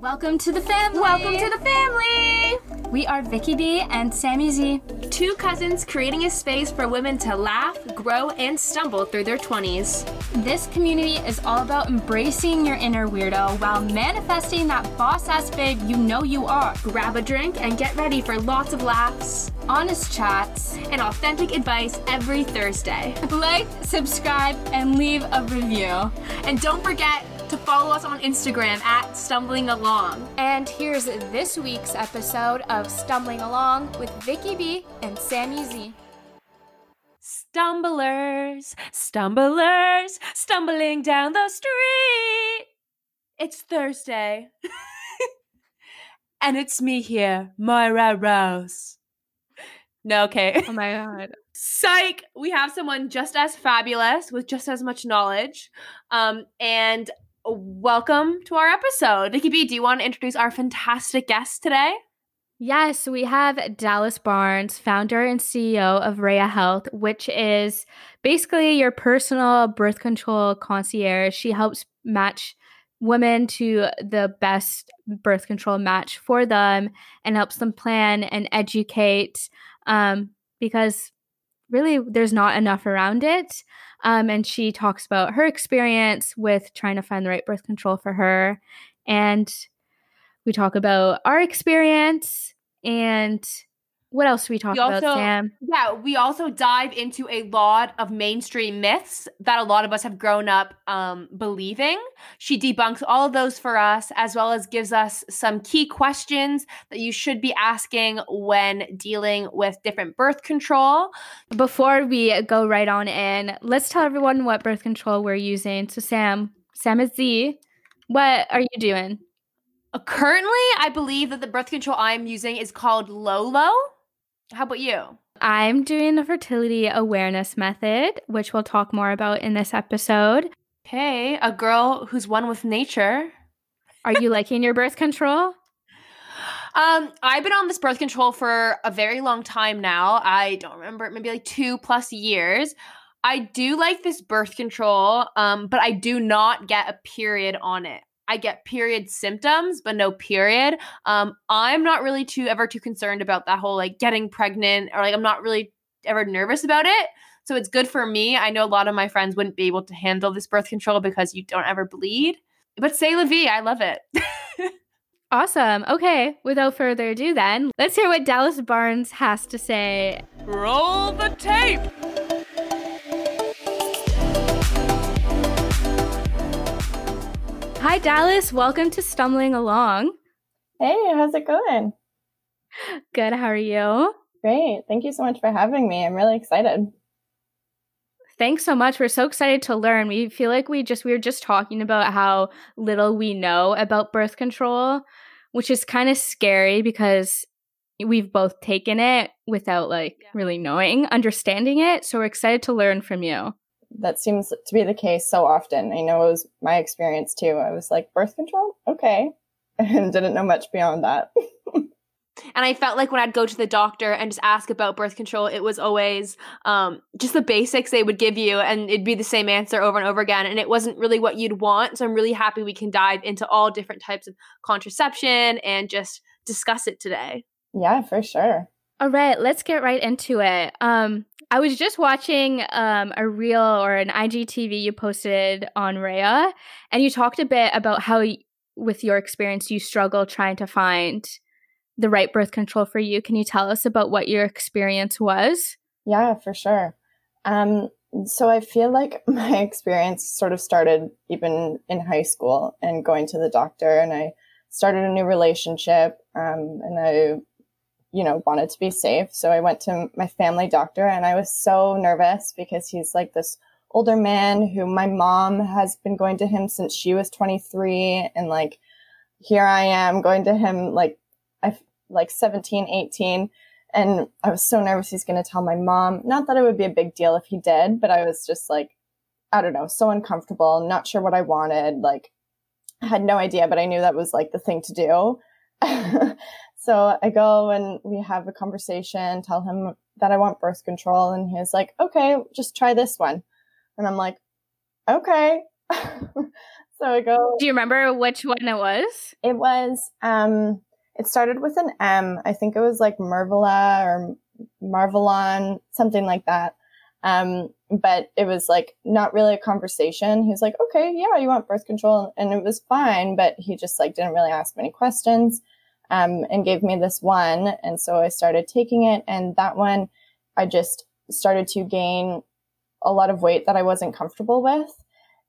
Welcome to the family. Welcome to the family. We are Vicky B and Sammy Z. Two cousins creating a space for women to laugh, grow, and stumble through their 20s. This community is all about embracing your inner weirdo while manifesting that boss ass babe you know you are. Grab a drink and get ready for lots of laughs, honest chats, and authentic advice every Thursday. Like, subscribe, and leave a review. And don't forget, to follow us on Instagram at Stumbling Along. And here's this week's episode of Stumbling Along with Vicky B and Sammy Z. Stumblers, stumblers, stumbling down the street. It's Thursday. and it's me here, Moira Rose. No, okay. Oh my god. Psych! We have someone just as fabulous with just as much knowledge. Um, and welcome to our episode. Nikki B, do you want to introduce our fantastic guest today? Yes, we have Dallas Barnes, founder and CEO of Reya Health, which is basically your personal birth control concierge. She helps match women to the best birth control match for them and helps them plan and educate um, because really there's not enough around it. Um, and she talks about her experience with trying to find the right birth control for her. And we talk about our experience and what else we talk we also, about, Sam? Yeah, we also dive into a lot of mainstream myths that a lot of us have grown up um, believing. She debunks all of those for us, as well as gives us some key questions that you should be asking when dealing with different birth control. Before we go right on in, let's tell everyone what birth control we're using. So, Sam, Sam is Z. What are you doing? Uh, currently, I believe that the birth control I'm using is called Lolo. How about you? I'm doing the fertility awareness method, which we'll talk more about in this episode. Okay, a girl who's one with nature. Are you liking your birth control? Um, I've been on this birth control for a very long time now. I don't remember, maybe like two plus years. I do like this birth control, um, but I do not get a period on it. I get period symptoms, but no period. Um, I'm not really too ever too concerned about that whole like getting pregnant or like I'm not really ever nervous about it. So it's good for me. I know a lot of my friends wouldn't be able to handle this birth control because you don't ever bleed. But say la vie, I love it. awesome. Okay, without further ado, then let's hear what Dallas Barnes has to say. Roll the tape. Hi, Dallas. Welcome to Stumbling Along. Hey, how's it going? Good. How are you? Great. Thank you so much for having me. I'm really excited. Thanks so much. We're so excited to learn. We feel like we just we were just talking about how little we know about birth control, which is kind of scary because we've both taken it without like yeah. really knowing, understanding it. So we're excited to learn from you that seems to be the case so often. I know it was my experience too. I was like, birth control? Okay. And didn't know much beyond that. and I felt like when I'd go to the doctor and just ask about birth control, it was always um, just the basics they would give you, and it'd be the same answer over and over again. And it wasn't really what you'd want. So I'm really happy we can dive into all different types of contraception and just discuss it today. Yeah, for sure. All right, let's get right into it. Um, I was just watching um, a reel or an IGTV you posted on Reya, and you talked a bit about how, with your experience, you struggle trying to find the right birth control for you. Can you tell us about what your experience was? Yeah, for sure. Um, so I feel like my experience sort of started even in high school and going to the doctor, and I started a new relationship, um, and I you know, wanted to be safe. So I went to my family doctor and I was so nervous because he's like this older man who my mom has been going to him since she was 23. And like, here I am going to him like, I like 17, 18. And I was so nervous he's going to tell my mom. Not that it would be a big deal if he did, but I was just like, I don't know, so uncomfortable, not sure what I wanted. Like, I had no idea, but I knew that was like the thing to do. So I go and we have a conversation, tell him that I want birth control. And he's like, okay, just try this one. And I'm like, okay. so I go. Do you remember which one it was? It was, um, it started with an M. I think it was like Mervala or Marvelon, something like that. Um, but it was like not really a conversation. He was like, okay, yeah, you want birth control. And it was fine, but he just like didn't really ask many questions, um, and gave me this one. And so I started taking it. And that one, I just started to gain a lot of weight that I wasn't comfortable with.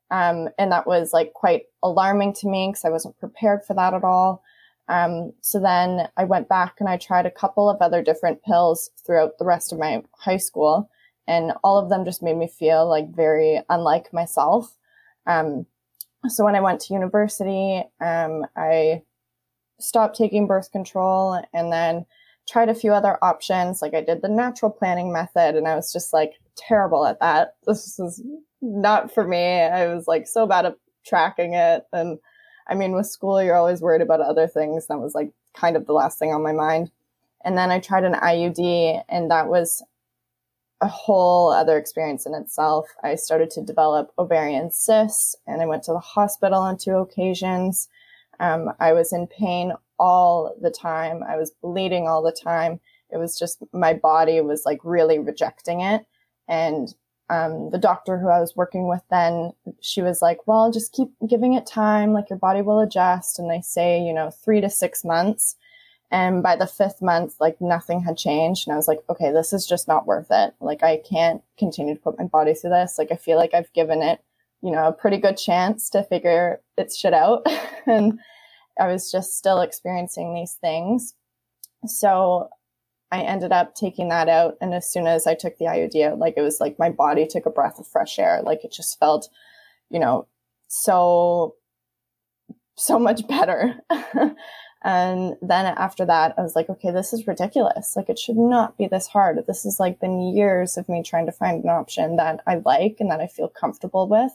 Um, and that was like quite alarming to me because I wasn't prepared for that at all. Um, so then I went back and I tried a couple of other different pills throughout the rest of my high school and all of them just made me feel like very unlike myself. Um, so when I went to university, um, I stopped taking birth control and then tried a few other options. Like I did the natural planning method and I was just like terrible at that. This is not for me. I was like so bad at tracking it. And I mean, with school, you're always worried about other things. That was like kind of the last thing on my mind. And then I tried an IUD and that was a whole other experience in itself. I started to develop ovarian cysts and I went to the hospital on two occasions. Um, I was in pain all the time. I was bleeding all the time. It was just my body was like really rejecting it. And um, the doctor who I was working with then, she was like, well, just keep giving it time. Like your body will adjust. And they say, you know, three to six months. And by the fifth month, like nothing had changed. And I was like, okay, this is just not worth it. Like I can't continue to put my body through this. Like I feel like I've given it, you know, a pretty good chance to figure its shit out. and I was just still experiencing these things. So I ended up taking that out. And as soon as I took the IUD out, like it was like my body took a breath of fresh air. Like it just felt, you know, so, so much better. And then after that, I was like, okay, this is ridiculous. Like, it should not be this hard. This has like been years of me trying to find an option that I like and that I feel comfortable with.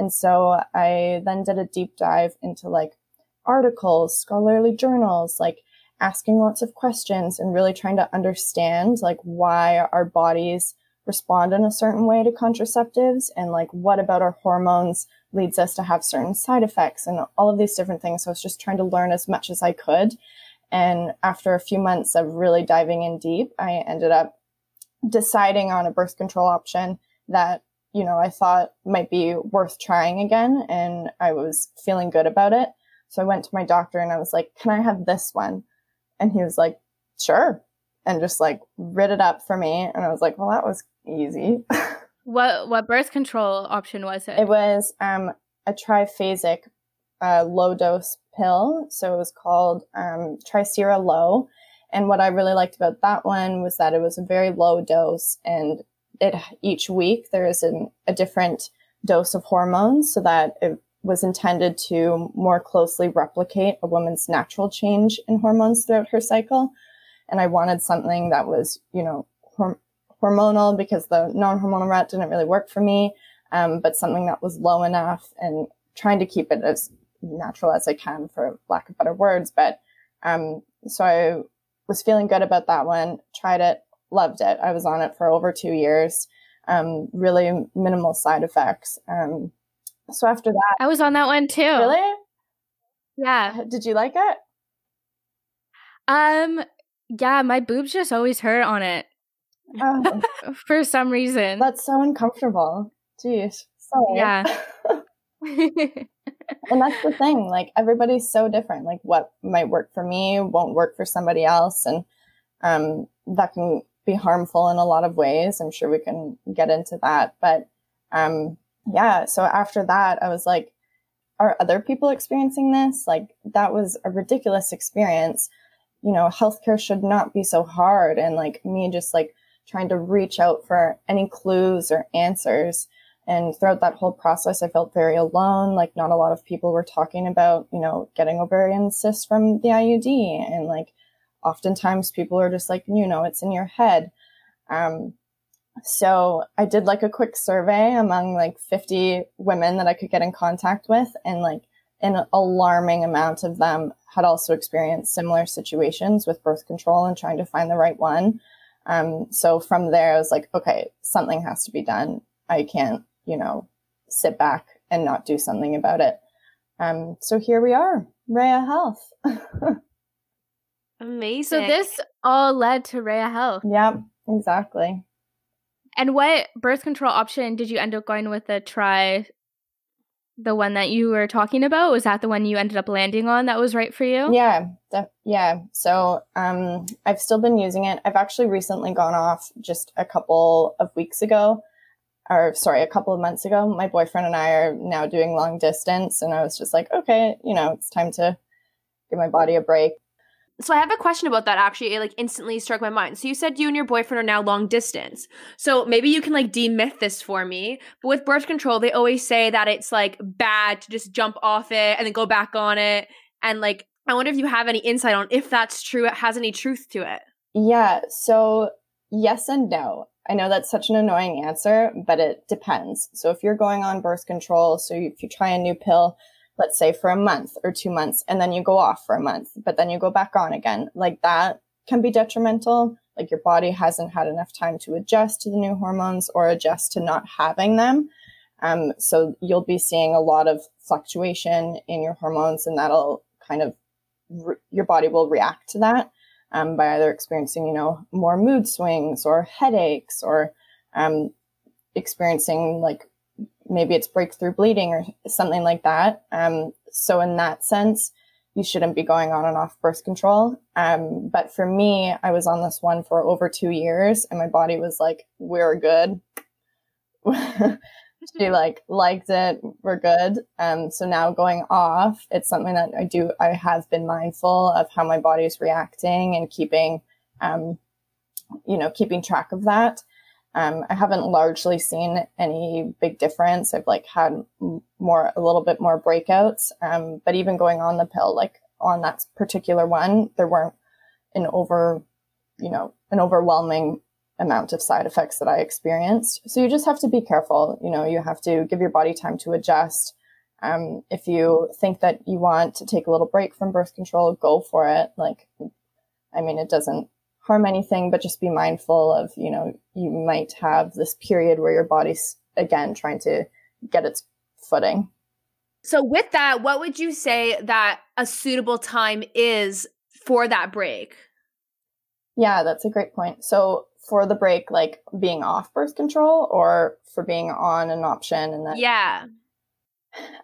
And so I then did a deep dive into like articles, scholarly journals, like asking lots of questions and really trying to understand like why our bodies respond in a certain way to contraceptives and like what about our hormones leads us to have certain side effects and all of these different things. So I was just trying to learn as much as I could. And after a few months of really diving in deep, I ended up deciding on a birth control option that, you know, I thought might be worth trying again. And I was feeling good about it. So I went to my doctor and I was like, can I have this one? And he was like, sure. And just like writ it up for me. And I was like, well, that was easy. What what birth control option was it? It was um, a triphasic uh, low dose pill. So it was called um, Tricira Lo. And what I really liked about that one was that it was a very low dose, and it each week there is an, a different dose of hormones, so that it was intended to more closely replicate a woman's natural change in hormones throughout her cycle. And I wanted something that was, you know, hormonal because the non-hormonal route didn't really work for me, um, but something that was low enough and trying to keep it as natural as I can, for lack of better words. But um, so I was feeling good about that one. Tried it, loved it. I was on it for over two years. Um, really minimal side effects. Um, so after that, I was on that one too. Really? Yeah. Did you like it? Um. Yeah, my boobs just always hurt on it. Oh, for some reason. That's so uncomfortable. Jeez. So Yeah. and that's the thing. Like everybody's so different. Like what might work for me won't work for somebody else. And um, that can be harmful in a lot of ways. I'm sure we can get into that. But um, yeah, so after that, I was like, are other people experiencing this? Like that was a ridiculous experience. You know, healthcare should not be so hard. And like me just like trying to reach out for any clues or answers. And throughout that whole process, I felt very alone. Like not a lot of people were talking about, you know, getting ovarian cysts from the IUD. And like oftentimes people are just like, you know, it's in your head. Um, so I did like a quick survey among like 50 women that I could get in contact with. And like an alarming amount of them had also experienced similar situations with birth control and trying to find the right one. Um, so from there, I was like, okay, something has to be done. I can't, you know, sit back and not do something about it. Um, so here we are, Reya Health. Amazing. So this all led to Reya Health. Yep, exactly. And what birth control option did you end up going with the try the one that you were talking about? Was that the one you ended up landing on that was right for you? Yeah, def- yeah. So um, I've still been using it. I've actually recently gone off just a couple of weeks ago, or sorry, a couple of months ago. My boyfriend and I are now doing long distance, and I was just like, okay, you know, it's time to give my body a break. So I have a question about that actually. It like instantly struck my mind. So you said you and your boyfriend are now long distance. So maybe you can like demyth this for me. But with birth control, they always say that it's like bad to just jump off it and then go back on it. And like I wonder if you have any insight on if that's true, it has any truth to it. Yeah, so yes and no. I know that's such an annoying answer, but it depends. So if you're going on birth control, so if you try a new pill, let's say for a month or two months, and then you go off for a month, but then you go back on again. Like that can be detrimental. Like your body hasn't had enough time to adjust to the new hormones or adjust to not having them. Um, so you'll be seeing a lot of fluctuation in your hormones, and that'll kind of re- your body will react to that um, by either experiencing, you know, more mood swings or headaches or um, experiencing like maybe it's breakthrough bleeding or something like that. Um, so in that sense, you shouldn't be going on and off birth control. Um, but for me, I was on this one for over two years and my body was like, we're good. she like liked it. We're good. Um, so now going off, it's something that I do. I have been mindful of how my body is reacting and keeping, um, you know, keeping track of that. Um, I haven't largely seen any big difference. I've like had more, a little bit more breakouts. Um, but even going on the pill, like on that particular one, there weren't an over, you know, an overwhelming amount of side effects that I experienced. So you just have to be careful. You know, you have to give your body time to adjust. Um, if you think that you want to take a little break from birth control, go for it. Like, I mean, it doesn't harm anything, but just be mindful of, you know, you might have this period where your body's again trying to get its footing. So with that, what would you say that a suitable time is for that break? Yeah, that's a great point. So for the break, like being off birth control or for being on an option and that Yeah.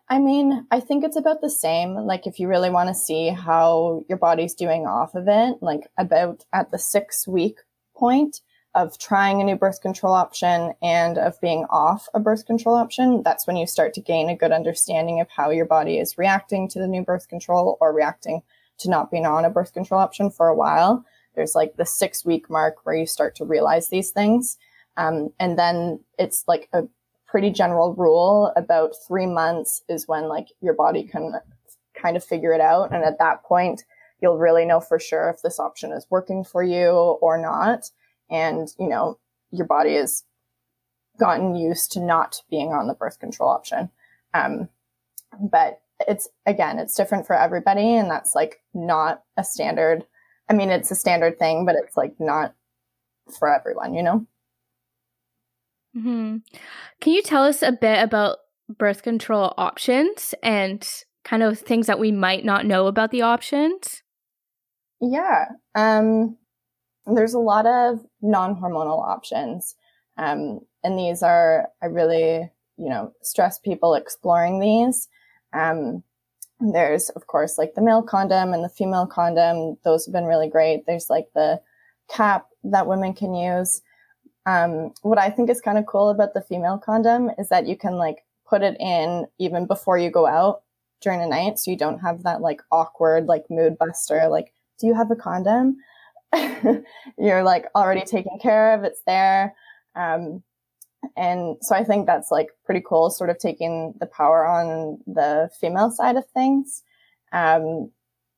I mean, I think it's about the same. Like, if you really want to see how your body's doing off of it, like about at the six week point of trying a new birth control option and of being off a birth control option, that's when you start to gain a good understanding of how your body is reacting to the new birth control or reacting to not being on a birth control option for a while. There's like the six week mark where you start to realize these things. Um, and then it's like a pretty general rule about three months is when like your body can kind of figure it out. And at that point, you'll really know for sure if this option is working for you or not. And, you know, your body has gotten used to not being on the birth control option. Um, but it's again, it's different for everybody. And that's like not a standard. I mean, it's a standard thing, but it's like not for everyone, you know? Hmm Can you tell us a bit about birth control options and kind of things that we might not know about the options? Yeah. Um, there's a lot of non hormonal options. Um, and these are, I really, you know, stress people exploring these. Um, there's, of course, like the male condom and the female condom. Those have been really great. There's like the cap that women can use. Um, what I think is kind of cool about the female condom is that you can like put it in even before you go out during the night. So you don't have that like awkward, like mood buster, like, do you have a condom? You're like already taken care of. It's there. Um, and so I think that's like pretty cool, sort of taking the power on the female side of things. Um,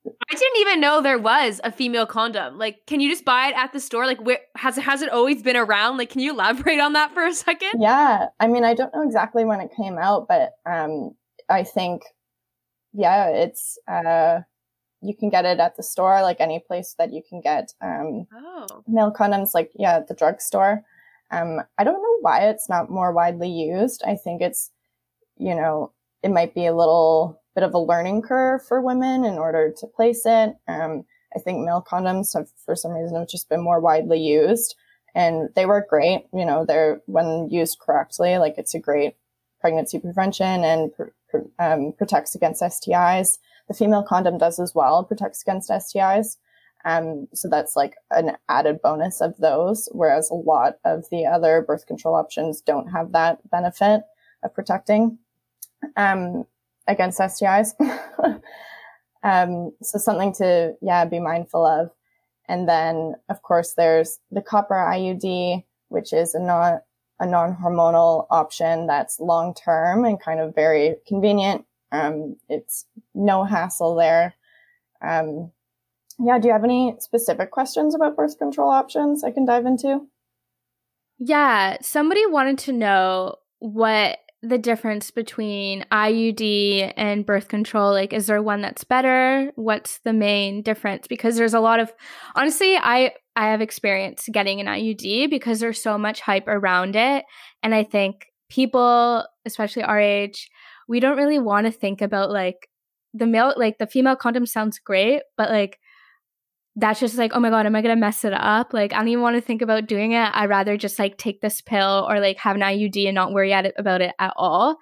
I didn't even know there was a female condom. Like, can you just buy it at the store? Like, where has it has it always been around? Like, can you elaborate on that for a second? Yeah, I mean, I don't know exactly when it came out, but um, I think, yeah, it's uh, you can get it at the store, like any place that you can get um, Oh. male condoms, like yeah, at the drugstore. Um, I don't know why it's not more widely used. I think it's, you know, it might be a little bit of a learning curve for women in order to place it. Um, I think male condoms have, for some reason, have just been more widely used, and they work great. You know, they're when used correctly, like it's a great pregnancy prevention and um, protects against STIs. The female condom does as well, protects against STIs. Um, so that's like an added bonus of those, whereas a lot of the other birth control options don't have that benefit of protecting um, against STIs. um, so something to yeah be mindful of. And then of course there's the copper IUD, which is a non a non hormonal option that's long term and kind of very convenient. Um, it's no hassle there. Um, yeah, do you have any specific questions about birth control options I can dive into? Yeah, somebody wanted to know what the difference between IUD and birth control. Like, is there one that's better? What's the main difference? Because there's a lot of, honestly, I I have experience getting an IUD because there's so much hype around it, and I think people, especially our age, we don't really want to think about like the male, like the female condom sounds great, but like that's just like, oh my God, am I going to mess it up? Like, I don't even want to think about doing it. I'd rather just like take this pill or like have an IUD and not worry it, about it at all.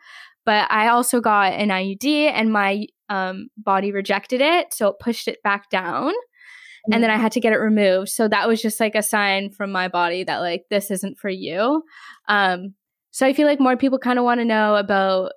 But I also got an IUD and my um, body rejected it. So it pushed it back down. Mm-hmm. And then I had to get it removed. So that was just like a sign from my body that like this isn't for you. Um, so I feel like more people kind of want to know about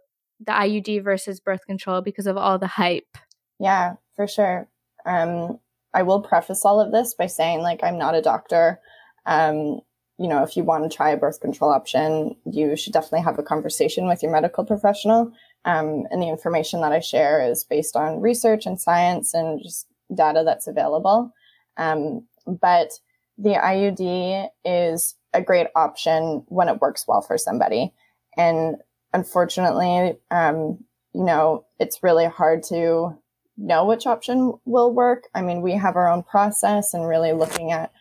the IUD versus birth control because of all the hype. Yeah, for sure. Um, I will preface all of this by saying, like, I'm not a doctor. Um, you know, if you want to try a birth control option, you should definitely have a conversation with your medical professional. Um, and the information that I share is based on research and science and just data that's available. Um, but the IUD is a great option when it works well for somebody. And unfortunately, um, you know, it's really hard to know which option will work. I mean, we have our own process and really looking at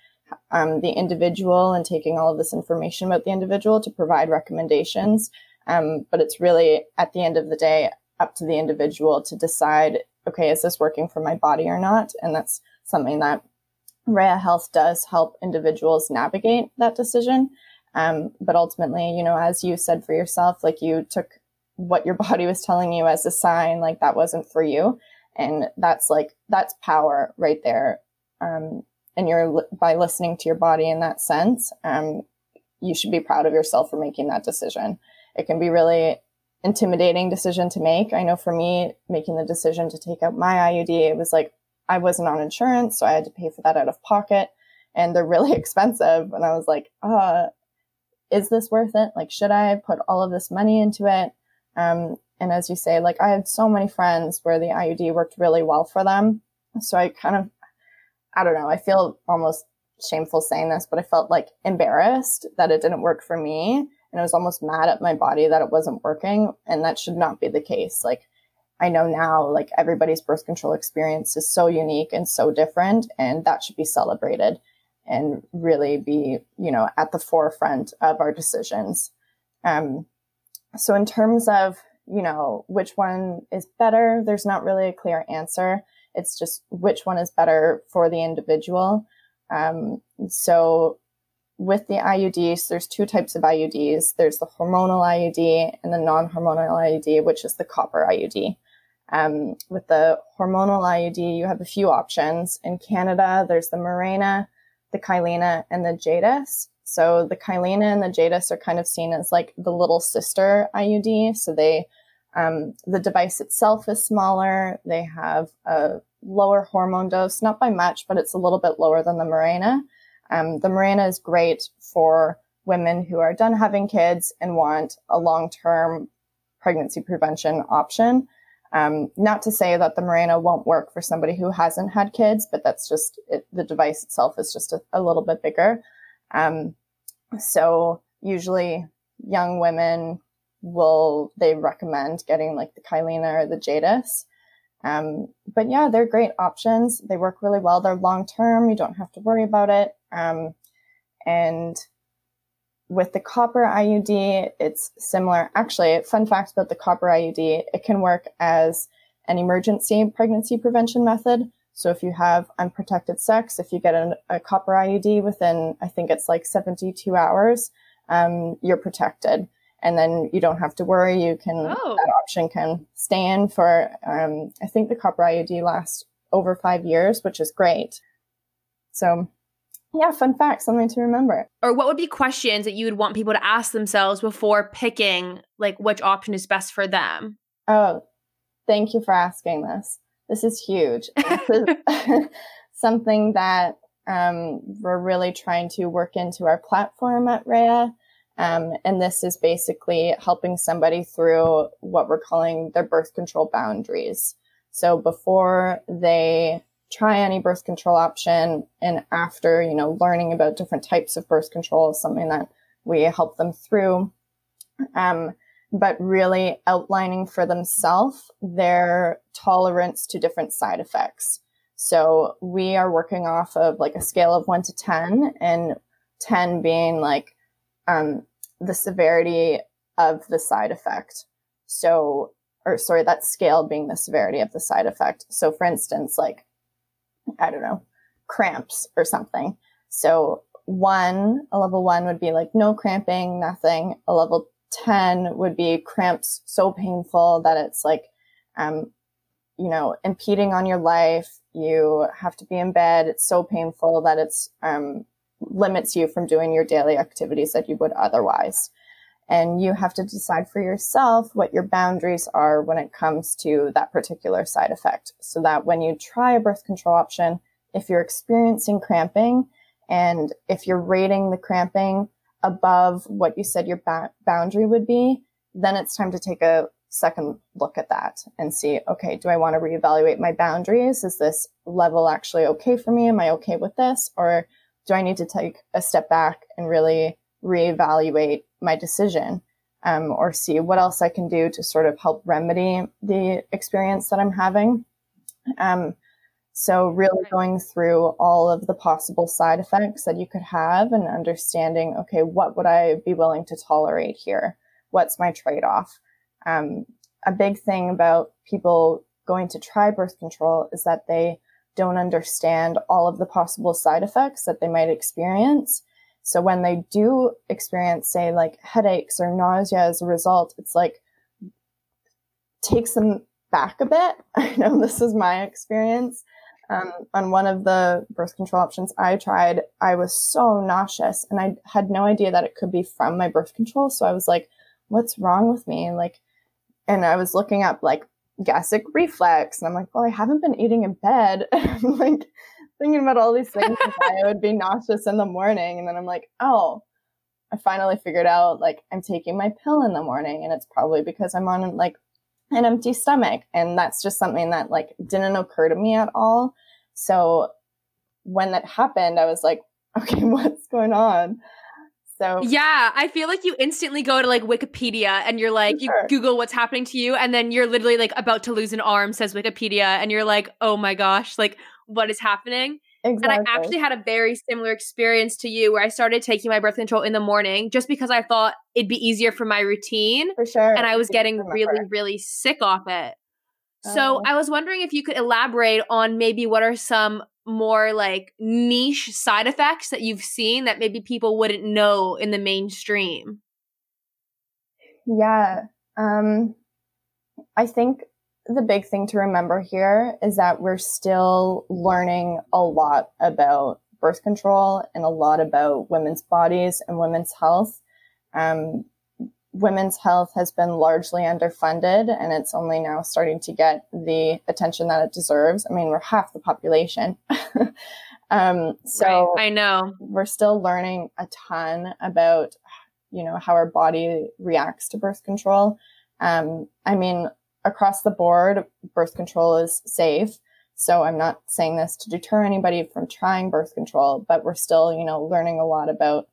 um, the individual and taking all of this information about the individual to provide recommendations. Um, but it's really at the end of the day up to the individual to decide, okay, is this working for my body or not? And that's something that Reya Health does help individuals navigate that decision. Um, but ultimately, you know, as you said for yourself, like you took what your body was telling you as a sign, like that wasn't for you and that's like that's power right there. Um, and you're by listening to your body in that sense um, you should be proud of yourself for making that decision. It can be really intimidating decision to make. I know for me making the decision to take out my iud it was like i wasn't on insurance so i had to pay for that out of pocket. And they're really expensive. And i was like uh is this worth it? Like should i put all of this money into it um, and as you say, like I had so many friends where the IUD worked really well for them. So I kind of, I don't know, I feel almost shameful saying this, but I felt like embarrassed that it didn't work for me. And I was almost mad at my body that it wasn't working. And that should not be the case. Like, I know now, like everybody's birth control experience is so unique and so different, and that should be celebrated and really be, you know, at the forefront of our decisions. Um, so in terms of you know, which one is better. There's not really a clear answer. It's just which one is better for the individual. Um, so with the IUDs, there's two types of IUDs. There's the hormonal IUD and the non-hormonal IUD, which is the copper IUD. Um, with the hormonal IUD, you have a few options. In Canada, there's the Mirena, the Kyleena, and the Jaydess. So the Kyleena and the Jaydess are kind of seen as like the little sister IUD. So they um, the device itself is smaller. They have a lower hormone dose, not by much, but it's a little bit lower than the Mirena. Um, the Mirena is great for women who are done having kids and want a long-term pregnancy prevention option. Um, not to say that the Mirena won't work for somebody who hasn't had kids, but that's just it, the device itself is just a, a little bit bigger. Um, so usually young women will they recommend getting like the Kyleena or the Jaydess. Um, but yeah, they're great options. They work really well. They're long term. You don't have to worry about it. Um, and with the copper IUD, it's similar. Actually, fun fact about the copper IUD, it can work as an emergency pregnancy prevention method. So if you have unprotected sex, if you get a, a copper IUD within, I think it's like 72 hours, um, you're protected. And then you don't have to worry. You can, oh. that option can stand for, um, I think the copper IUD lasts over five years, which is great. So yeah, fun fact, something to remember. Or what would be questions that you would want people to ask themselves before picking like which option is best for them? Oh, thank you for asking this. This is huge. This is something that um, we're really trying to work into our platform at Reya. Um, and this is basically helping somebody through what we're calling their birth control boundaries. So before they try any birth control option and after, you know, learning about different types of birth control is something that we help them through. Um, but really outlining for themselves their tolerance to different side effects. So we are working off of like a scale of one to 10 and 10 being like, um, the severity of the side effect. So, or sorry, that scale being the severity of the side effect. So for instance, like, I don't know, cramps or something. So one, a level one would be like no cramping, nothing. A level 10 would be cramps so painful that it's like, um, you know, impeding on your life. You have to be in bed. It's so painful that it's, um, limits you from doing your daily activities that you would otherwise. And you have to decide for yourself what your boundaries are when it comes to that particular side effect. So that when you try a birth control option, if you're experiencing cramping and if you're rating the cramping above what you said your ba- boundary would be, then it's time to take a second look at that and see, okay, do I want to reevaluate my boundaries? Is this level actually okay for me? Am I okay with this? Or do I need to take a step back and really reevaluate my decision? Um, or see what else I can do to sort of help remedy the experience that I'm having. Um, so really going through all of the possible side effects that you could have and understanding, okay, what would I be willing to tolerate here? What's my trade-off? Um, a big thing about people going to try birth control is that they don't understand all of the possible side effects that they might experience. So when they do experience, say, like headaches or nausea as a result, it's like takes them back a bit. I know this is my experience um, on one of the birth control options I tried, I was so nauseous and I had no idea that it could be from my birth control. So I was like, what's wrong with me? Like, and I was looking up like gastric reflux and I'm like, well, I haven't been eating in bed. I'm like thinking about all these things I would be nauseous in the morning. And then I'm like, oh, I finally figured out like I'm taking my pill in the morning and it's probably because I'm on like an empty stomach. And that's just something that like didn't occur to me at all. So when that happened, I was like, okay, what's going on? So yeah, I feel like you instantly go to like Wikipedia and you're like, sure. you Google what's happening to you, and then you're literally like about to lose an arm, says Wikipedia, and you're like, oh my gosh, like what is happening? Exactly. And I actually had a very similar experience to you where I started taking my birth control in the morning just because I thought it'd be easier for my routine. For sure. And I was getting really, really sick off it. So oh. I was wondering if you could elaborate on maybe what are some more like niche side effects that you've seen that maybe people wouldn't know in the mainstream. Yeah. Um I think the big thing to remember here is that we're still learning a lot about birth control and a lot about women's bodies and women's health. Um, women's health has been largely underfunded and it's only now starting to get the attention that it deserves. I mean, we're half the population. um, so right. I know we're still learning a ton about, you know, how our body reacts to birth control. Um, I mean, across the board, birth control is safe. So I'm not saying this to deter anybody from trying birth control, but we're still, you know, learning a lot about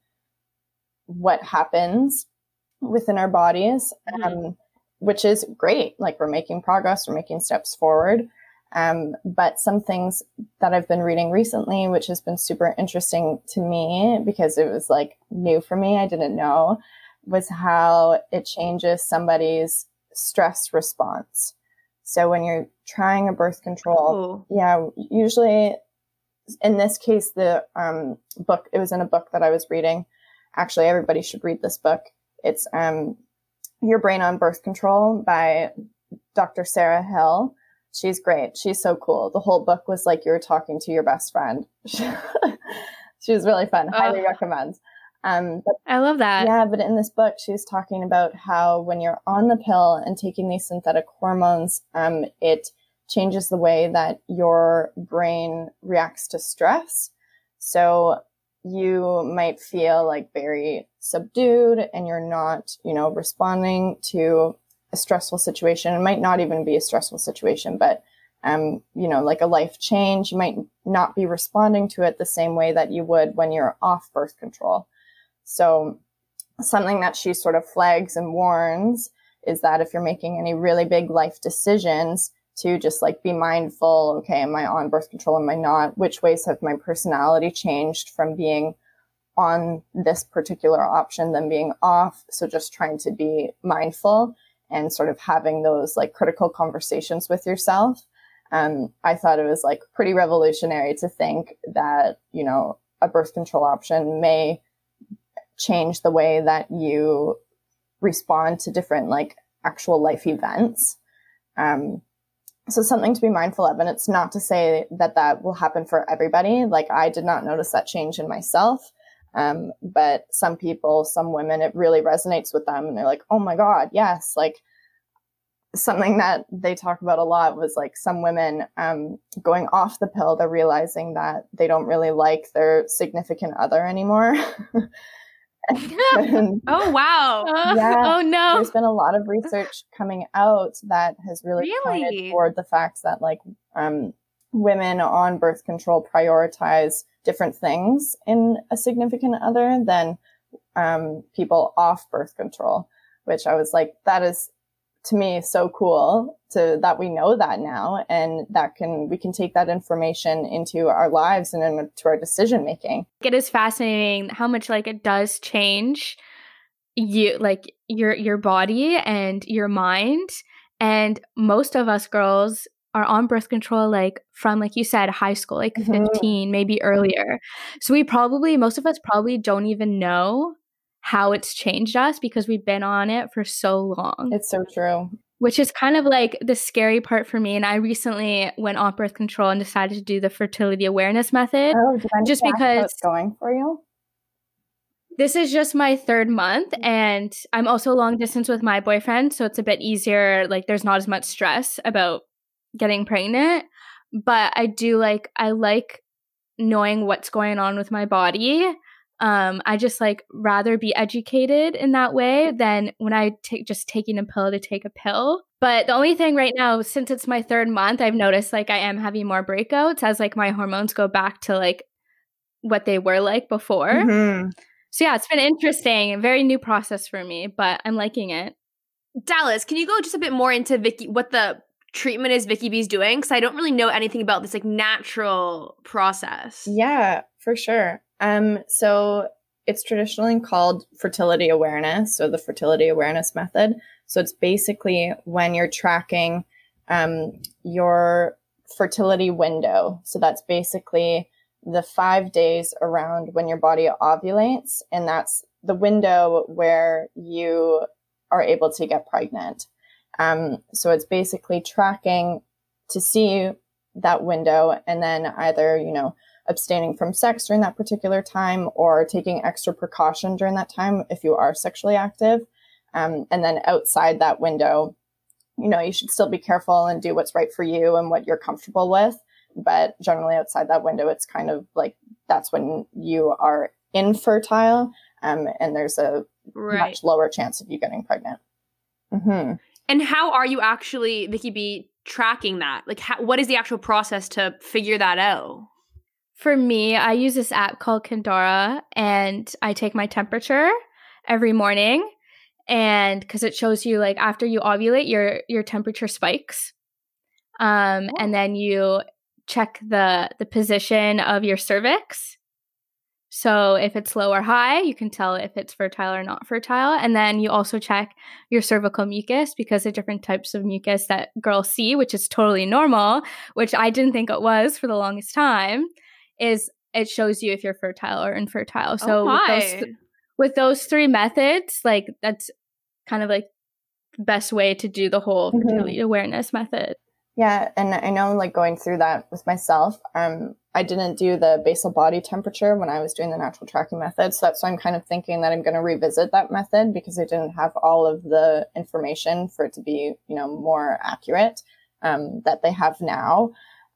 what happens within our bodies, mm-hmm. um, which is great. Like we're making progress, we're making steps forward. Um, but some things that I've been reading recently, which has been super interesting to me because it was like new for me, I didn't know, was how it changes somebody's stress response. So when you're trying a birth control, yeah, usually in this case, the um, book, it was in a book that I was reading. Actually, everybody should read this book. It's um, Your Brain on Birth Control by Dr. Sarah Hill. She's great. She's so cool. The whole book was like you were talking to your best friend. she was really fun. Oh. Highly recommend. Um, but, I love that. Yeah, but in this book, she was talking about how when you're on the pill and taking these synthetic hormones, um, it changes the way that your brain reacts to stress. So you might feel like very subdued and you're not, you know, responding to a stressful situation. It might not even be a stressful situation, but um, you know, like a life change, you might not be responding to it the same way that you would when you're off birth control. So something that she sort of flags and warns is that if you're making any really big life decisions, to just like be mindful okay am i on birth control am i not? Which ways have my personality changed from being on this particular option than being off? So just trying to be mindful and sort of having those like critical conversations with yourself. Um, i thought it was like pretty revolutionary to think that you know a birth control option may change the way that you respond to different like actual life events. Um, so something to be mindful of and it's not to say that that will happen for everybody. Like i did not notice that change in myself. Um, but some people some women it really resonates with them and they're like oh my god yes. Like something that they talk about a lot was like some women um, going off the pill they're realizing that they don't really like their significant other anymore oh wow! Yeah, oh no! There's been a lot of research coming out that has really, really? pointed toward the fact that like um, women on birth control prioritize different things in a significant other than um, people off birth control. Which I was like, that is to me so cool to that we know that now and that can we can take that information into our lives and into our decision making. It is fascinating how much like it does change you like your your body and your mind. And most of us girls are on birth control like from like you said high school like mm-hmm. 15 maybe earlier. So we probably most of us probably don't even know how it's changed us because we've been on it for so long. It's so true. Which is kind of like the scary part for me. And I recently went on birth control and decided to do the fertility awareness method. Oh, just because it's going for you? This is just my third month, mm-hmm. and I'm also long distance with my boyfriend, so it's a bit easier. Like, there's not as much stress about getting pregnant. But I do like, I like knowing what's going on with my body um i just like rather be educated in that way than when i take just taking a pill to take a pill. But the only thing right now since it's my third month i've noticed like i am having more breakouts as like my hormones go back to like what they were like before. Mm-hmm. so yeah it's been interesting a very new process for me but i'm liking it. Dallas can you go just a bit more into vicky what the treatment is vicky b's doing? Because i don't really know anything about this like natural process. Yeah for sure um, so it's traditionally called fertility awareness, so the fertility awareness method. So it's basically when you're tracking um, your fertility window. So that's basically the five days around when your body ovulates, and that's the window where you are able to get pregnant. Um, so it's basically tracking to see that window, and then either you know abstaining from sex during that particular time or taking extra precaution during that time if you are sexually active. Um, and then outside that window, you know, you should still be careful and do what's right for you and what you're comfortable with. But generally, outside that window, it's kind of like that's when you are infertile um, and there's a right. much lower chance of you getting pregnant. Mm-hmm. And how are you actually, Vicky B, tracking that? Like, how, what is the actual process to figure that out? For me, I use this app called Kindara and I take my temperature every morning and because it shows you like after you ovulate your your temperature spikes. Um and then you check the the position of your cervix. So if it's low or high, you can tell if it's fertile or not fertile. And then you also check your cervical mucus because are different types of mucus that girls see, which is totally normal, which I didn't think it was for the longest time, is it shows you if you're fertile or infertile. So oh with, those th- with those three methods, like that's kind of like best way to do the whole mm-hmm. fertility awareness method. Yeah, and I know like going through that with myself, um, I didn't do the basal body temperature when I was doing the natural tracking method. So that's why I'm kind of thinking that I'm going to revisit that method because I didn't have all of the information for it to be, you know, more accurate um, that they have now.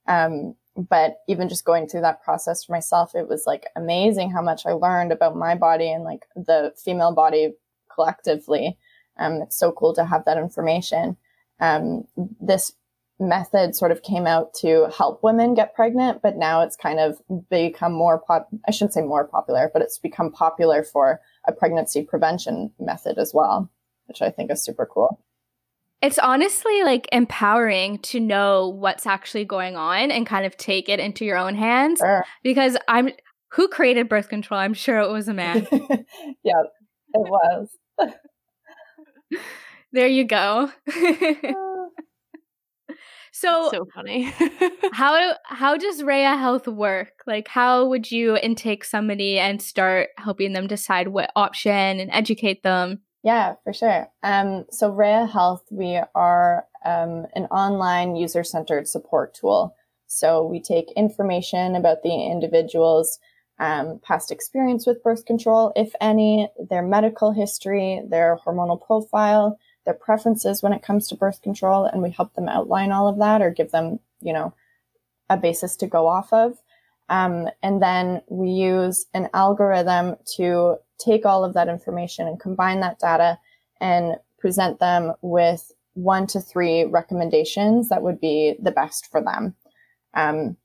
Um, but even just going through that process for myself, it was like amazing how much I learned about my body and like the female body collectively. Um, it's so cool to have that information. Um, this method sort of came out to help women get pregnant, but now it's kind of become more pop. I shouldn't say more popular, but it's become popular for a pregnancy prevention method as well, which I think is super cool. It's honestly like empowering to know what's actually going on and kind of take it into your own hands. Sure. Because I'm who created birth control? I'm sure it was a man. yeah, it was. there you go. Uh. so so funny. how how does Reya Health work? Like how would you intake somebody and start helping them decide what option and educate them? Yeah, for sure. Um, so Reya Health, we are um, an online user-centered support tool. So we take information about the individual's um, past experience with birth control, if any, their medical history, their hormonal profile, their preferences when it comes to birth control, and we help them outline all of that or give them, you know, a basis to go off of. Um, and then we use an algorithm to take all of that information and combine that data and present them with one to three recommendations that would be the best for them. Um,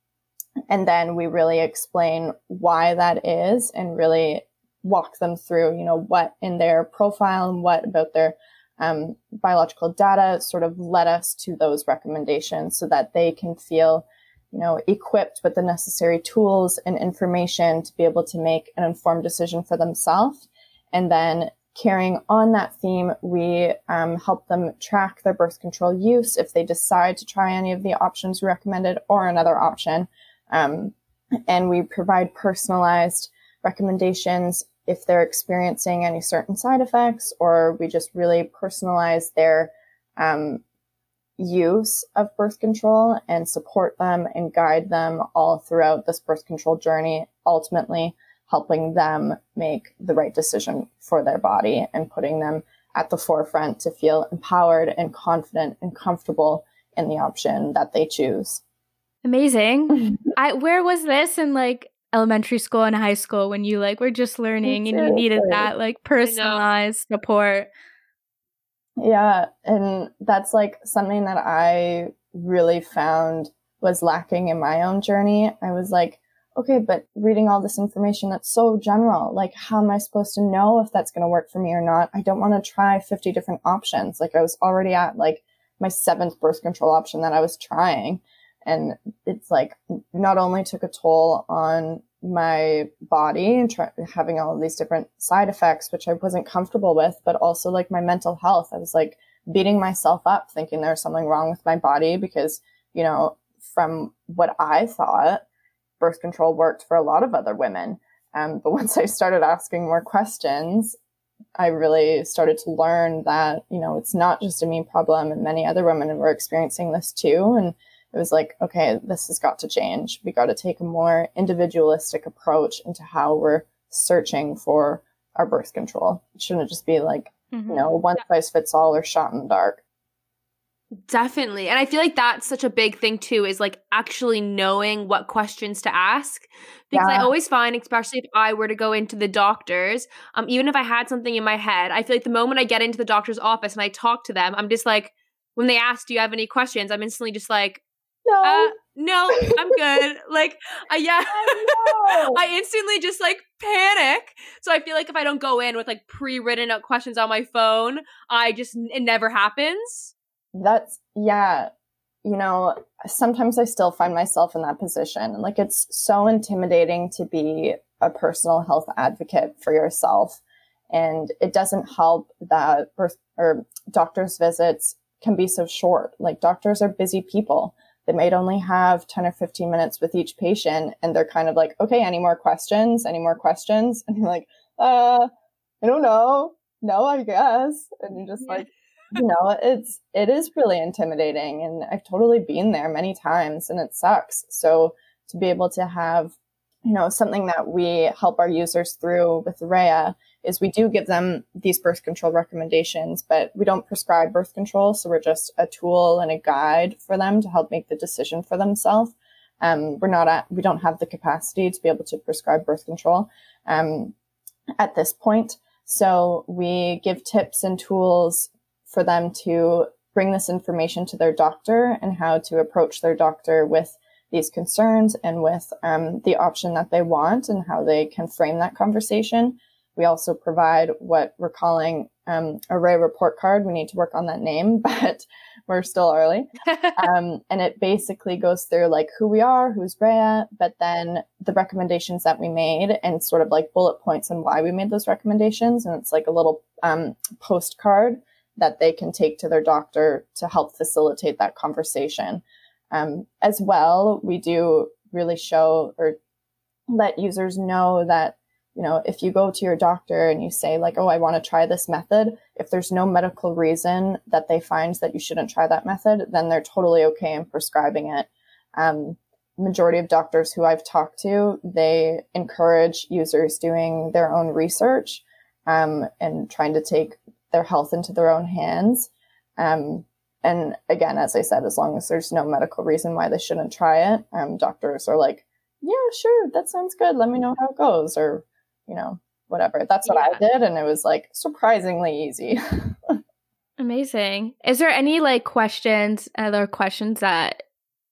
and then we really explain why that is and really walk them through, you know, what in their profile and what about their um, biological data sort of led us to those recommendations so that they can feel you know, equipped with the necessary tools and information to be able to make an informed decision for themselves. And then carrying on that theme, we um, help them track their birth control use if they decide to try any of the options recommended or another option. Um, and we provide personalized recommendations if they're experiencing any certain side effects, or we just really personalize their um, use of birth control and support them and guide them all throughout this birth control journey, ultimately helping them make the right decision for their body and putting them at the forefront to feel empowered and confident and comfortable in the option that they choose. Amazing. I where was this in like elementary school and high school when you like were just learning and you needed that like personalized support? Yeah. And that's like something that I really found was lacking in my own journey. I was like, okay, but reading all this information that's so general, like how am I supposed to know if that's going to work for me or not? I don't want to try 50 different options. Like I was already at like my seventh birth control option that I was trying. And it's like not only took a toll on my body and having all of these different side effects, which I wasn't comfortable with, but also like my mental health. I was like beating myself up thinking there was something wrong with my body because, you know, from what I thought, birth control worked for a lot of other women. Um, but once I started asking more questions, I really started to learn that, you know, it's not just a me problem and many other women were experiencing this too. And it was like, okay, this has got to change. We got to take a more individualistic approach into how we're searching for our birth control. It shouldn't just be like, mm-hmm. you know, one size fits all or shot in the dark. Definitely. And I feel like that's such a big thing too is like actually knowing what questions to ask. Because yeah. I always find, especially if I were to go into the doctors, um, even if I had something in my head, I feel like the moment I get into the doctor's office and I talk to them, I'm just like, when they ask, Do you have any questions? I'm instantly just like, no. Uh, no, I'm good. like, uh, yeah. I, I, instantly just like panic. So I feel like if I don't go in with like pre-written out questions on my phone, I just it never happens. That's yeah. You know, sometimes I still find myself in that position. Like it's so intimidating to be a personal health advocate for yourself. And it doesn't help that birth or doctor's visits can be so short. Like doctors are busy people. They might only have 10 or 15 minutes with each patient and they're kind of like, okay, any more questions? Any more questions? And you're like, uh, I don't know. No, I guess. And you're just like, you know, it's, it is really intimidating. And I've totally been there many times and it sucks. So to be able to have, you know, something that we help our users through with Reya is we do give them these birth control recommendations, but we don't prescribe birth control. So we're just a tool and a guide for them to help make the decision for themselves. Um, we're not at, we don't have the capacity to be able to prescribe birth control um, at this point. So we give tips and tools for them to bring this information to their doctor and how to approach their doctor with these concerns and with um, the option that they want and how they can frame that conversation. We also provide what we're calling um, a Reya report card. We need to work on that name, but we're still early. um, and it basically goes through like who we are, who's Reya, but then the recommendations that we made and sort of like bullet points on why we made those recommendations. And it's like a little um, postcard that they can take to their doctor to help facilitate that conversation. Um, as well, we do really show or let users know that you know, if you go to your doctor and you say like, "Oh, I want to try this method," if there's no medical reason that they find that you shouldn't try that method, then they're totally okay in prescribing it. Um, majority of doctors who I've talked to, they encourage users doing their own research um, and trying to take their health into their own hands. Um, and again, as I said, as long as there's no medical reason why they shouldn't try it, um, doctors are like, "Yeah, sure, that sounds good. Let me know how it goes," or you know, whatever. That's what yeah. I did. And it was like surprisingly easy. Amazing. Is there any like questions, other questions that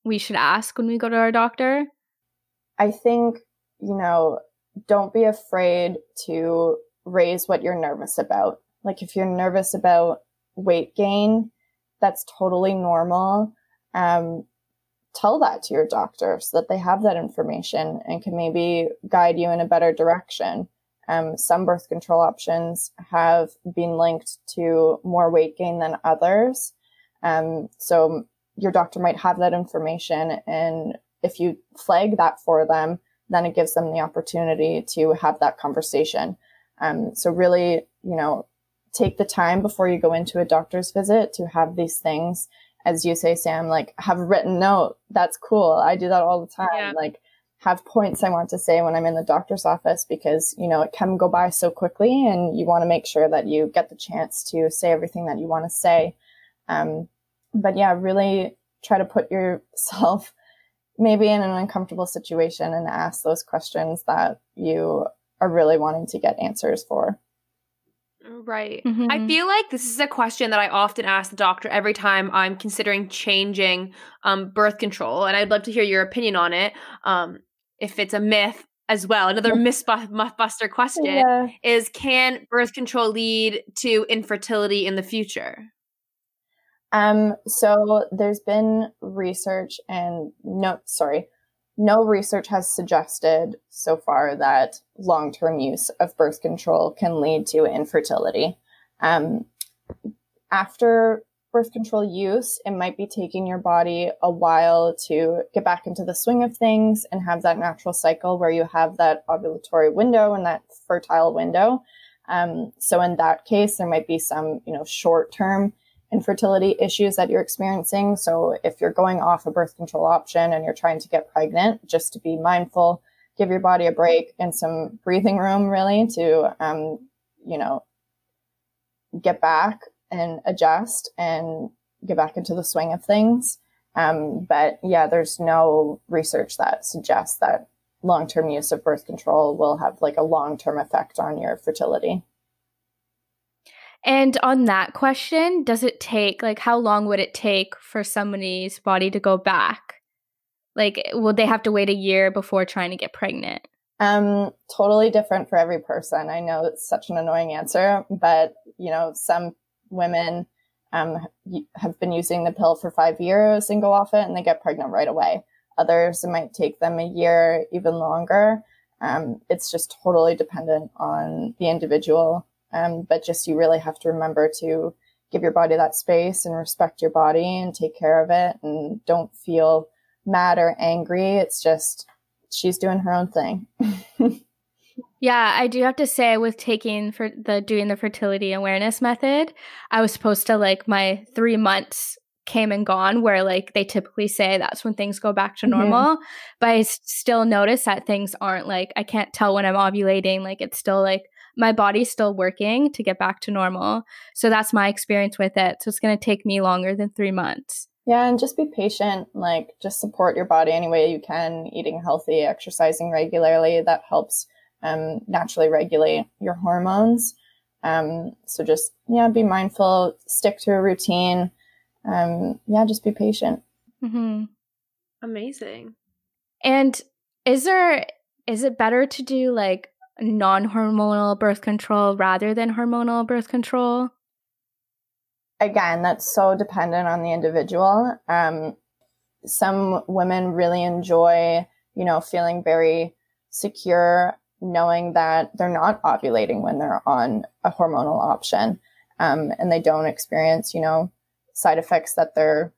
we should ask when we go to our doctor? I think, you know, don't be afraid to raise what you're nervous about. Like if you're nervous about weight gain, that's totally normal. Um, tell that to your doctor so that they have that information and can maybe guide you in a better direction. Um, some birth control options have been linked to more weight gain than others. Um, so your doctor might have that information. And if you flag that for them, then it gives them the opportunity to have that conversation. Um, so really, you know, take the time before you go into a doctor's visit to have these things as you say, Sam, like have a written note. That's cool. I do that all the time. Yeah. Like have points I want to say when I'm in the doctor's office because, you know, it can go by so quickly and you want to make sure that you get the chance to say everything that you want to say. Um, but yeah, really try to put yourself maybe in an uncomfortable situation and ask those questions that you are really wanting to get answers for. Right. Mm-hmm. I feel like this is a question that I often ask the doctor every time I'm considering changing um, birth control, and I'd love to hear your opinion on it. Um, if it's a myth as well, another mythbuster question yeah. is: Can birth control lead to infertility in the future? Um. So there's been research and no, sorry, no research has suggested so far that long term use of birth control can lead to infertility. Um, after birth control use, it might be taking your body a while to get back into the swing of things and have that natural cycle where you have that ovulatory window and that fertile window. Um, so in that case, there might be some, you know, short term infertility issues that you're experiencing. So if you're going off a birth control option and you're trying to get pregnant, just to be mindful, give your body a break and some breathing room really to, um, you know, get back and adjust and get back into the swing of things. Um, but yeah, there's no research that suggests that long-term use of birth control will have like a long-term effect on your fertility. And on that question, does it take like how long would it take for somebody's body to go back? Like will they have to wait a year before trying to get pregnant? Um totally different for every person. I know it's such an annoying answer, but you know, some women um, have been using the pill for 5 years and go off it and they get pregnant right away. Others it might take them a year, even longer. Um, it's just totally dependent on the individual. Um, but just you really have to remember to give your body that space and respect your body and take care of it and don't feel mad or angry. It's just she's doing her own thing. yeah, I do have to say with taking for the doing the fertility awareness method, I was supposed to like my 3 months came and gone where like they typically say that's when things go back to mm-hmm. normal mm-hmm. but i still notice that things aren't like i can't tell when i'm ovulating like it's still like my body's still working to get back to normal. So that's my experience with it. So it's going to take me longer than three months. Yeah, and just be patient. Like, just support your body any way you can, eating healthy, exercising regularly. That helps um, naturally regulate your hormones. Um, so just, yeah, be mindful, stick to a routine. Um, yeah, just be patient. Mm-hmm. Amazing. And is there, is it better to do like non hormonal birth control rather than hormonal birth control? Again, that's so dependent on the individual. Um, some women really enjoy, you know, feeling very secure knowing that they're not ovulating when they're on a hormonal option um, and they don't experience, you know, side effects that they're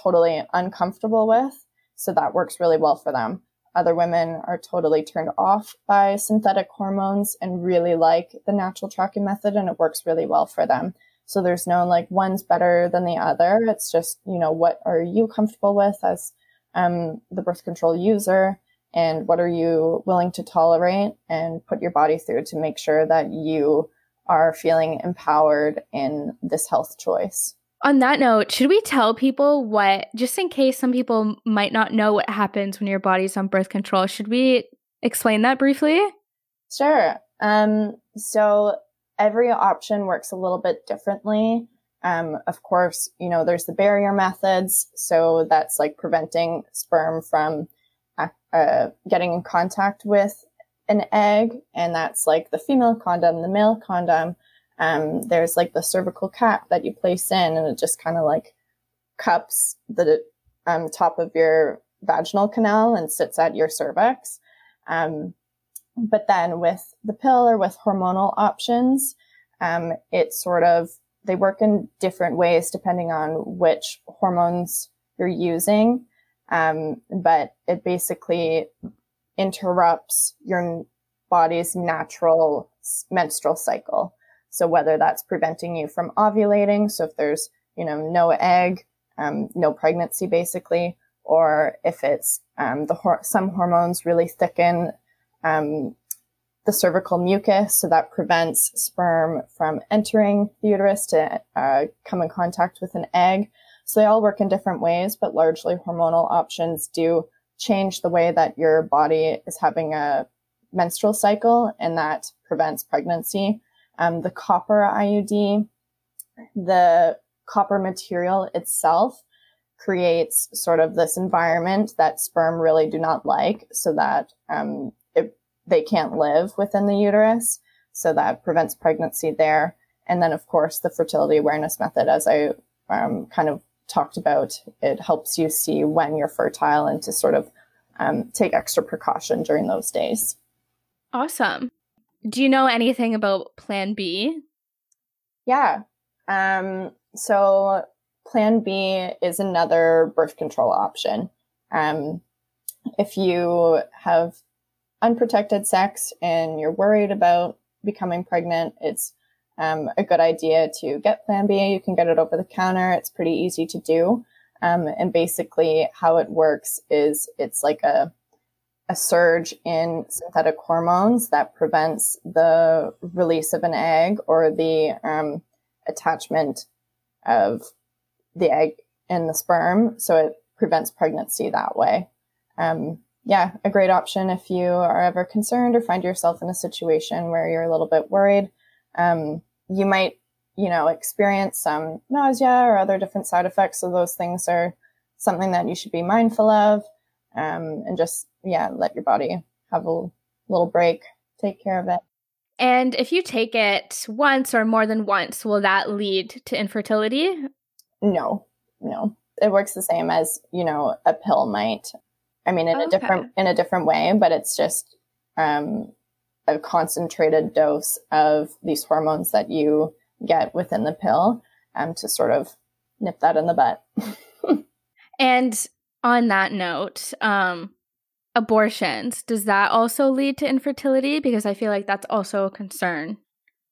totally uncomfortable with. So that works really well for them. Other women are totally turned off by synthetic hormones and really like the natural tracking method and it works really well for them. So there's no like one's better than the other. It's just, you know, what are you comfortable with as um, the birth control user and what are you willing to tolerate and put your body through to make sure that you are feeling empowered in this health choice. On that note, should we tell people what, just in case some people might not know what happens when your body's on birth control, should we explain that briefly? Sure. Um, so every option works a little bit differently. Um, of course, you know, there's the barrier methods. So that's like preventing sperm from uh, uh, getting in contact with an egg. And that's like the female condom, the male condom. Um, there's like the cervical cap that you place in, and it just kind of like cups the um, top of your vaginal canal and sits at your cervix. Um, but then with the pill or with hormonal options, um, it sort of they work in different ways depending on which hormones you're using. Um, but it basically interrupts your body's natural menstrual cycle. So whether that's preventing you from ovulating, so if there's, you know, no egg, um, no pregnancy basically, or if it's um, the hor- some hormones really thicken um, the cervical mucus, so that prevents sperm from entering the uterus to uh, come in contact with an egg. So they all work in different ways, but largely hormonal options do change the way that your body is having a menstrual cycle, and that prevents pregnancy um, the copper IUD, the copper material itself creates sort of this environment that sperm really do not like so that um, it, they can't live within the uterus. So that prevents pregnancy there. And then, of course, the fertility awareness method, as I um, kind of talked about, it helps you see when you're fertile and to sort of um, take extra precaution during those days. Awesome. Do you know anything about Plan B? Yeah. Um, so Plan B is another birth control option. Um, if you have unprotected sex and you're worried about becoming pregnant, it's um, a good idea to get Plan B. You can get it over the counter. It's pretty easy to do. Um, and basically, how it works is it's like a a surge in synthetic hormones that prevents the release of an egg or the um, attachment of the egg and the sperm. So it prevents pregnancy that way. Um, yeah, a great option if you are ever concerned or find yourself in a situation where you're a little bit worried. Um, you might, you know, experience some nausea or other different side effects. So those things are something that you should be mindful of um, and just yeah, let your body have a little break, take care of it. And if you take it once or more than once, will that lead to infertility? No, no. It works the same as, you know, a pill might. I mean, in okay. a different in a different way, but it's just um, a concentrated dose of these hormones that you get within the pill um, to sort of nip that in the butt. and on that note, um, abortions, does that also lead to infertility? Because I feel like that's also a concern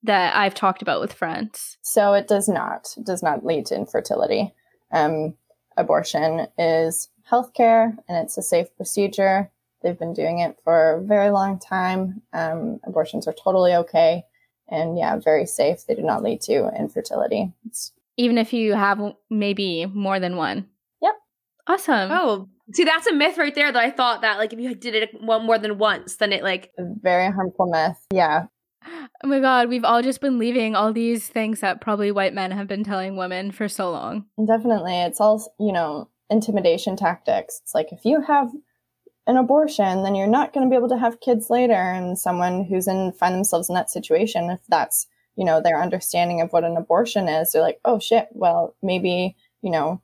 that I've talked about with friends. So it does not. It does not lead to infertility. Um, abortion is healthcare and it's a safe procedure. They've been doing it for a very long time. Um, abortions are totally okay and yeah, very safe. They do not lead to infertility. It's- Even if you have maybe more than one. Yep. Awesome. Oh, see, that's a myth right there that I thought that like if you did it one more than once, then it like a very harmful myth. Yeah. Oh my god, we've all just been leaving all these things that probably white men have been telling women for so long. Definitely. It's all, you know, intimidation tactics. It's like if you have an abortion, then you're not going to be able to have kids later. And someone who's in find themselves in that situation, if that's you know their understanding of what an abortion is, they're like, oh shit, well maybe you know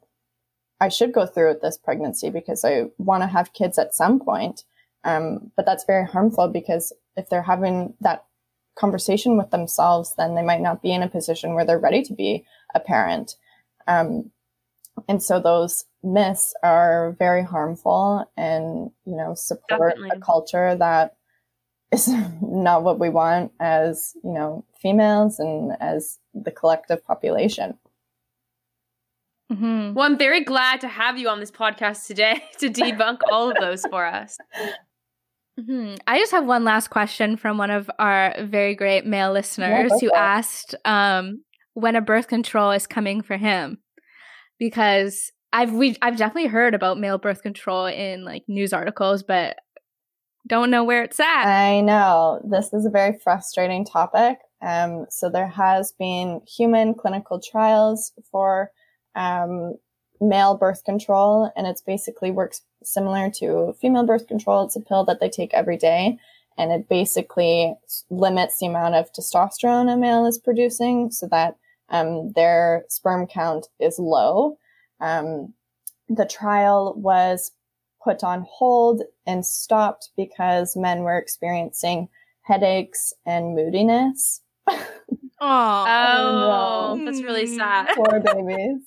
I should go through with this pregnancy because I want to have kids at some point. Um, but that's very harmful because if they're having that conversation with themselves, then they might not be in a position where they're ready to be a parent. Um, and so those myths are very harmful and, you know, support Definitely. a culture that is not what we want as, you know, females and as the collective population. Mm-hmm. Well, I'm very glad to have you on this podcast today to debunk all of those for us. Mm-hmm. I just have one last question from one of our very great male listeners go who for asked um, when a birth control is coming for him, because I've we I've definitely heard about male birth control in like news articles, but don't know where it's at. I know this is a very frustrating topic. Um, so there has been human clinical trials for um, male birth control, and it's basically works similar to female birth control. It's a pill that they take every day, and it basically limits the amount of testosterone a male is producing, so that um, their sperm count is low. Um, the trial was put on hold and stopped because men were experiencing headaches and moodiness. Oh, no. that's really Mm. sad. Poor babies.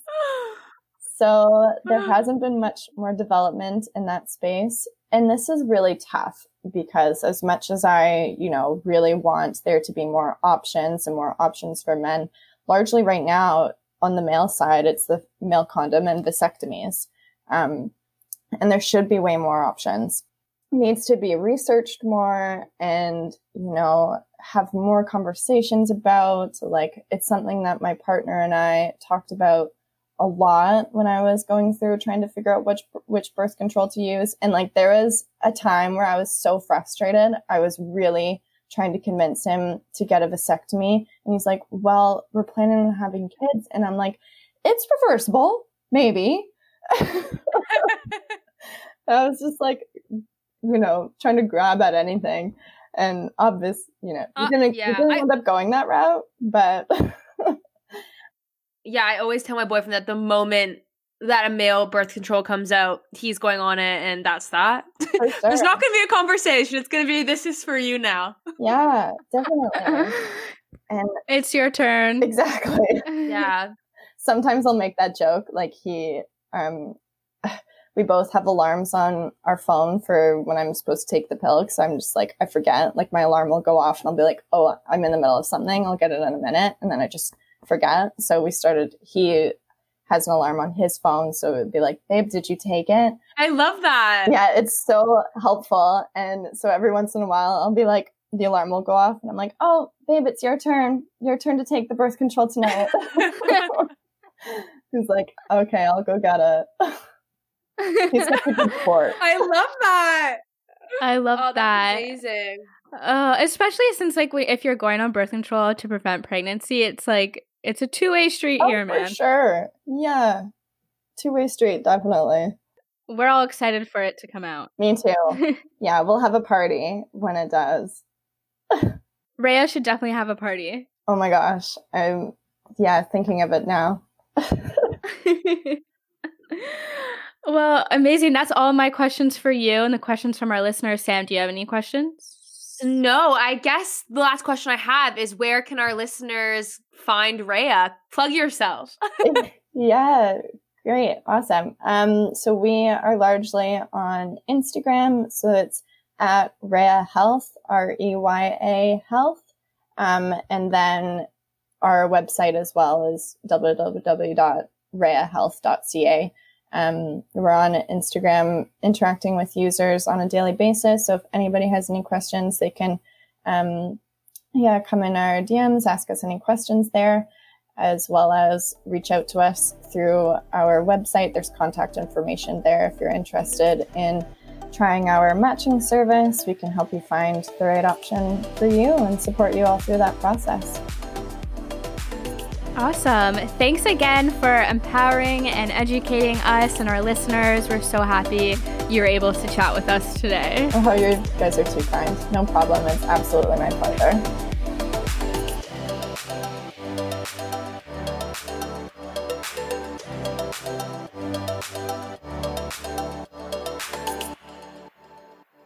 So there hasn't been much more development in that space. And this is really tough because as much as I, you know, really want there to be more options and more options for men, largely right now on the male side, it's the male condom and vasectomies. Um, and there should be way more options. Needs to be researched more and, you know, have more conversations about. Like, it's something that my partner and I talked about a lot when I was going through trying to figure out which which birth control to use. And like there was a time where I was so frustrated. I was really trying to convince him to get a vasectomy. And he's like, Well, we're planning on having kids. And I'm like, It's reversible, maybe. I was just like, you know, trying to grab at anything. And obvious, you know, Uh, didn't, yeah, we didn't I- end up going that route, but yeah, I always tell my boyfriend that the moment that a male birth control comes out, he's going on it, and that's that. for sure. There's not going to be a conversation. It's going to be this is for you now. yeah, definitely. And it's your turn. exactly. Yeah. Sometimes I'll make that joke. Like he, um, we both have alarms on our phone for when I'm supposed to take the pill because I'm just like, I forget. Like my alarm will go off and I'll be like, oh, I'm in the middle of something. I'll get it in a minute. And then I just forget. So we started, he has an alarm on his phone. So it'd be like, babe, did you take it? I love that. yeah, it's so helpful. And so every once in a while, I'll be like, the alarm will go off, and I'm like, oh, babe, it's your turn. Your turn to take the birth control tonight. He's like, okay, I'll go get it. He's such a good sport. I love that. I love oh, that. that's amazing. Uh, especially since like we, if you're going on birth control to prevent pregnancy, it's like it's a two way street Oh, here, for man. sure. Yeah. Two way street, definitely. We're all excited for it to come out. Me too. Yeah, we'll have a party when it does. Reya should definitely have a party. Oh my gosh. I'm, yeah, thinking of it now. well, amazing. That's all my questions for you and the questions from our listeners. Sam, do you have any questions? No, I guess the last question I have is where can our listeners find Reya? Plug yourself. yeah, great. Awesome. Um, so we are largely on Instagram. So it's at Reya Health, R E Y A Health. Um, and then our website as well is www.reyahealth.ca. Um, we're on Instagram interacting with users on a daily basis. So if anybody has any questions, they can, um, yeah, come in our DMs, ask us any questions there, as well as reach out to us through our website. There's contact information there if you're interested in trying our matching service. We can help you find the right option for you and support you all through that process. Awesome. Thanks again for empowering and educating us and our listeners. We're so happy you were able to chat with us today. Oh, you guys are too kind. No problem. It's absolutely my pleasure.